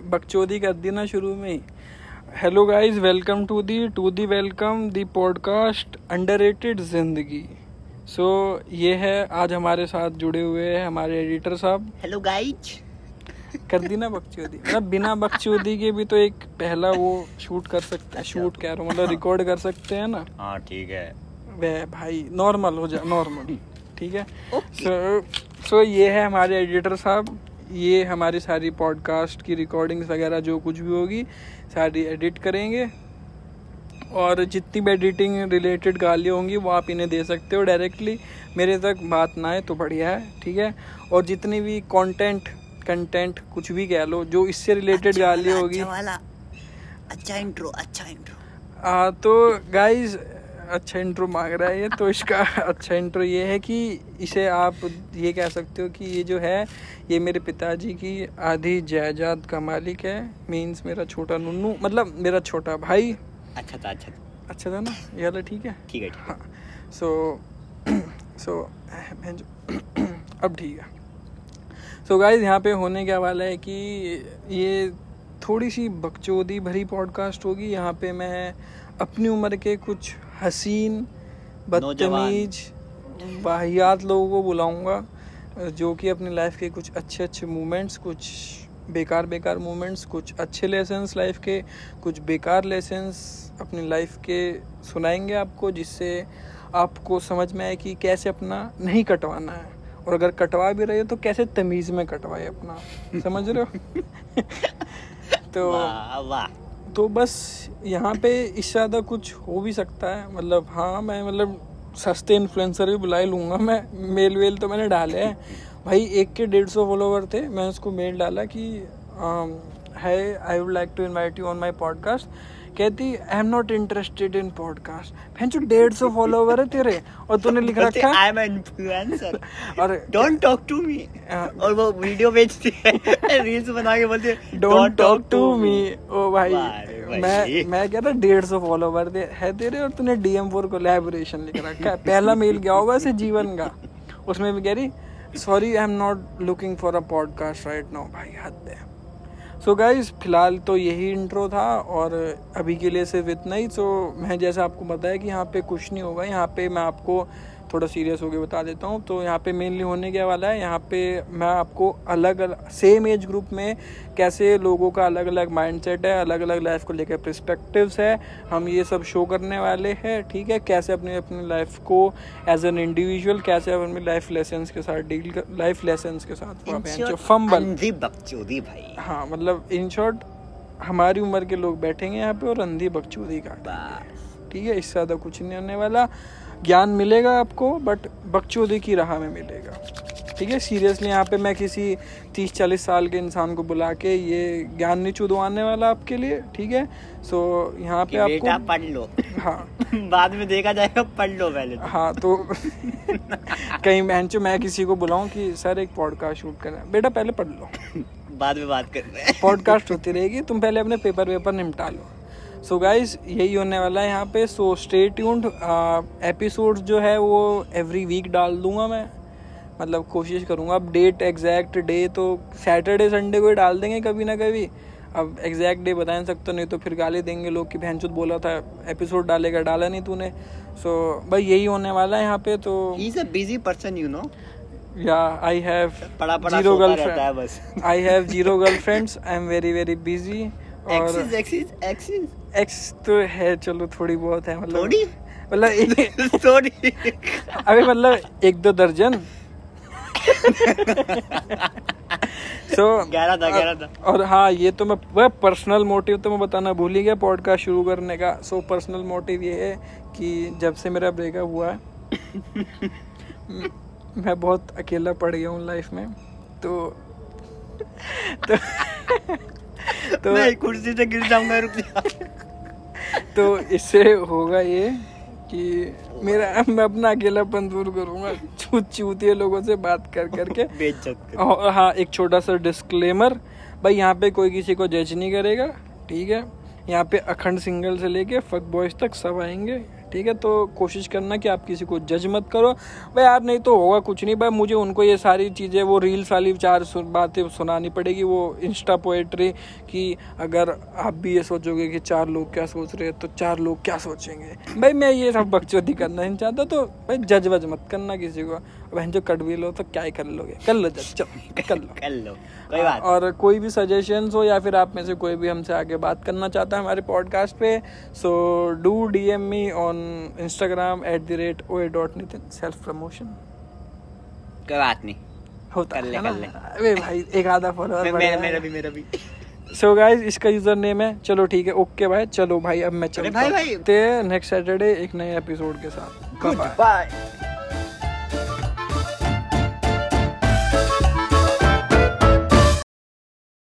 बकचोदी कर दी ना शुरू में ही। Hello guys welcome to the to the welcome the podcast underrated ज़िंदगी। सो so, ये है आज हमारे साथ जुड़े हुए हैं हमारे एडिटर साहब। हेलो गाइज़ कर दी ना बकचोदी। मतलब बिना बकचोदी के भी तो एक पहला वो शूट कर सकते हैं शूट कह रहा हूँ मतलब रिकॉर्ड कर सकते हैं ना। हाँ ठीक है। वे भाई नॉर्मल हो जा नॉर्मल ठीक है? सो सो so, so ये है हमारे एडिटर साहब। ये हमारी सारी पॉडकास्ट की रिकॉर्डिंग्स वगैरह जो कुछ भी होगी सारी एडिट करेंगे। और जितनी भी एडिटिंग रिलेटेड गालियाँ होंगी वो आप इन्हें दे सकते हो डायरेक्टली मेरे तक बात ना आए तो बढ़िया है ठीक है? और जितनी भी कंटेंट कंटेंट कुछ भी कह लो जो इससे रिलेटेड अच्छा गालियाँ होगी। अच्छा वाला। अच्छा इंट्रो अच्छा इंट्रो आ, तो गाइस अच्छा इंट्रो मांग रहा है ये तो इसका अच्छा इंट्रो ये है कि इसे आप ये कह सकते हो कि ये जो है ये मेरे पिताजी की आधी जायदाद का मालिक है मीन्स मेरा छोटा नुन्नू मतलब मेरा छोटा भाई। अच्छा था अच्छा था। अच्छा था ना? ये वाला ठीक है? ठीक है है। सो सो मैं जो अब ठीक है। सो गाइस यहाँ पे होने क्या वाला है कि ये थोड़ी सी बकचोदी भरी पॉडकास्ट होगी। यहाँ पे मैं अपनी उम्र के कुछ हसीन बदतमीज वाहियात लोगों को बुलाऊँगा जो कि अपनी लाइफ के कुछ अच्छे अच्छे मोमेंट्स कुछ बेकार बेकार मोमेंट्स कुछ अच्छे लेसन्स लाइफ के कुछ बेकार लेसन्स अपनी लाइफ के सुनाएँगे आपको जिससे आपको समझ में आए कि कैसे अपना नहीं कटवाना है। और अगर कटवा भी रहे हो तो कैसे तमीज़ में कटवाए अपना? समझ रहे हो? तो वाह वाह। तो बस यहाँ पे इससे ज़्यादा कुछ हो भी सकता है। मतलब हाँ मैं मतलब सस्ते इन्फ्लुएंसर भी बुला ही लूँगा। मैं मेल वेल तो मैंने डाले हैं। भाई एक के डेढ़ सौ फॉलोवर थे। मैं उसको मेल डाला कि है I would like to invite you on my podcast कहती I am not interested in podcast भैन जो डेढ़ सौ फॉलोवर है तेरे? और तूने लिख रखा है आई एम इन्फ्लुएंसर और डोंट टॉक टू मी। और वो वीडियो बेचती है रील्स बना के बोलती है डोंट टॉक टू मी ओ भाई। मैं मैं डेढ़ सौ फॉलोवर दे, है तेरे और तूने डीएम फोर कोलैबोरेशन लिख रखा है पहला मेल होगा जीवन का? उसमें भी कह रही sorry I am not looking for a podcast right now भाई, हद है। सो गाइज़ फ़िलहाल तो यही इंट्रो था और अभी के लिए सिर्फ़ इतना ही। सो मैं जैसे आपको बताया कि यहाँ पे कुछ नहीं होगा। यहाँ पे मैं आपको थोड़ा सीरियस होकर बता देता हूँ। तो यहाँ पे मेनली होने क्या वाला है? यहाँ पे मैं आपको अलग अलग सेम एज ग्रुप में कैसे लोगों का अलग अलग माइंडसेट है अलग अलग लाइफ को लेकर पर्सपेक्टिव्स है हम ये सब शो करने वाले हैं ठीक है? कैसे अपने अपनी लाइफ को एज एन इंडिविजुअल कैसे अपनी लाइफ लेसन के साथ डील कर लाइफ लेसन के साथ फंबल भाई। हाँ मतलब इन शॉर्ट हमारी उम्र के लोग बैठेंगे यहाँ पे और अंधी बकचोदी काटेंगे बस। ठीक है? इससे ज़्यादा कुछ नहीं होने वाला। ज्ञान मिलेगा आपको बट बकचोदी की राह में मिलेगा। ठीक है? सीरियसली यहाँ पे मैं किसी तीस चालीस साल के इंसान को बुला के ये ज्ञान नहीं चुदवाने वाला आपके लिए ठीक है? सो so, यहाँ पे कि बेटा पढ़ लो। हाँ। बाद में देखा जाएगा पढ़ लो पहले तो। हाँ तो कहीं बहन चो मैं किसी को बुलाऊं कि सर एक पॉडकास्ट शूट करना है बेटा पहले पढ़ लो। बाद में बात करते हैं। पॉडकास्ट होती रहेगी तुम पहले अपने पेपर वेपर निपटा लो। सो so गाइज़ यही होने वाला है यहाँ पे। सो स्टे ट्यून्ड एपिसोड जो है वो एवरी वीक डाल दूँगा मैं। मतलब कोशिश करूँगा। अब डेट एग्जैक्ट डे तो सैटरडे संडे को ही डाल देंगे कभी ना कभी। अब एग्जैक्ट डे बता नहीं सकते नहीं तो फिर गाली देंगे लोग कि बहन बोला था एपिसोड डालेगा डाला नहीं तूने। सो so, भाई यही होने वाला है यहाँ पे तो is a busy person you know या I have zero girlfriend I have zero girlfriends I am very very busy और एक्सिस एक्सिस एक्सिस एक्स तो है चलो थोड़ी बहुत है मतलब थोड़ी? मतलब थोड़ी। अबे मतलब एक दो दर्जन। सो so, ग्यारह था ग्यारह था। और हाँ ये तो मैं वह पर्सनल मोटिव तो मैं बताना भूल ही गया पॉडकास्ट शुरू करने का। सो पर्सनल मोटिव ये है कि जब से मेरा ब्रेकअप हुआ है मैं बहुत अकेला पड़ गया हूँ लाइफ में। तो तो तो मैं कुर्सी से गिर जाऊँगा रुक जा। तो इससे होगा ये कि मेरा मैं अपना अकेलापन दूर करूँगा। चूत चूतिए लोगों से बात कर करके। और हाँ एक छोटा सा डिस्क्लेमर भाई यहाँ पे कोई किसी को जज नहीं करेगा ठीक है? यहाँ पे अखंड सिंगल से लेके फक बॉयज़ तक सब आएँगे। ठीक है? तो कोशिश करना कि आप किसी को जज मत करो। भाई यार, नहीं तो होगा कुछ नहीं। भाई, मुझे उनको ये सारी चीज़ें, वो रील्स वाली चार बातें सुनानी पड़ेगी। वो इंस्टा पोएट्री कि अगर आप भी ये सोचोगे कि चार लोग क्या सोच रहे हैं तो चार लोग क्या सोचेंगे? भाई, मैं ये सब बकचोदी करना नहीं चाहता तो भाई जज वज मत करना किसी को। बहन जो कड़वी लो तो क्या ही कर लोगे? कर लो जज चलो कर लो। कर लो कोई बात और कोई भी सजेशंस हो या फिर आप में से कोई भी हमसे आगे बात करना चाहता है हमारे पॉडकास्ट पे so do D M me on Instagram at the rate O A dot Nitin self promotion कोई बात नहीं। होता कर ले, कर ले। अरे भाई एक आधा फॉलोअर मेरा मेरा भी मेरा भी। सो गाइस इसका यूज़र नेम है। चलो ठीक है ओके भाई चलो भाई अब मैं चलता। ते नेक्स्ट सैटरडे एक नए एपिसोड के साथ. बाय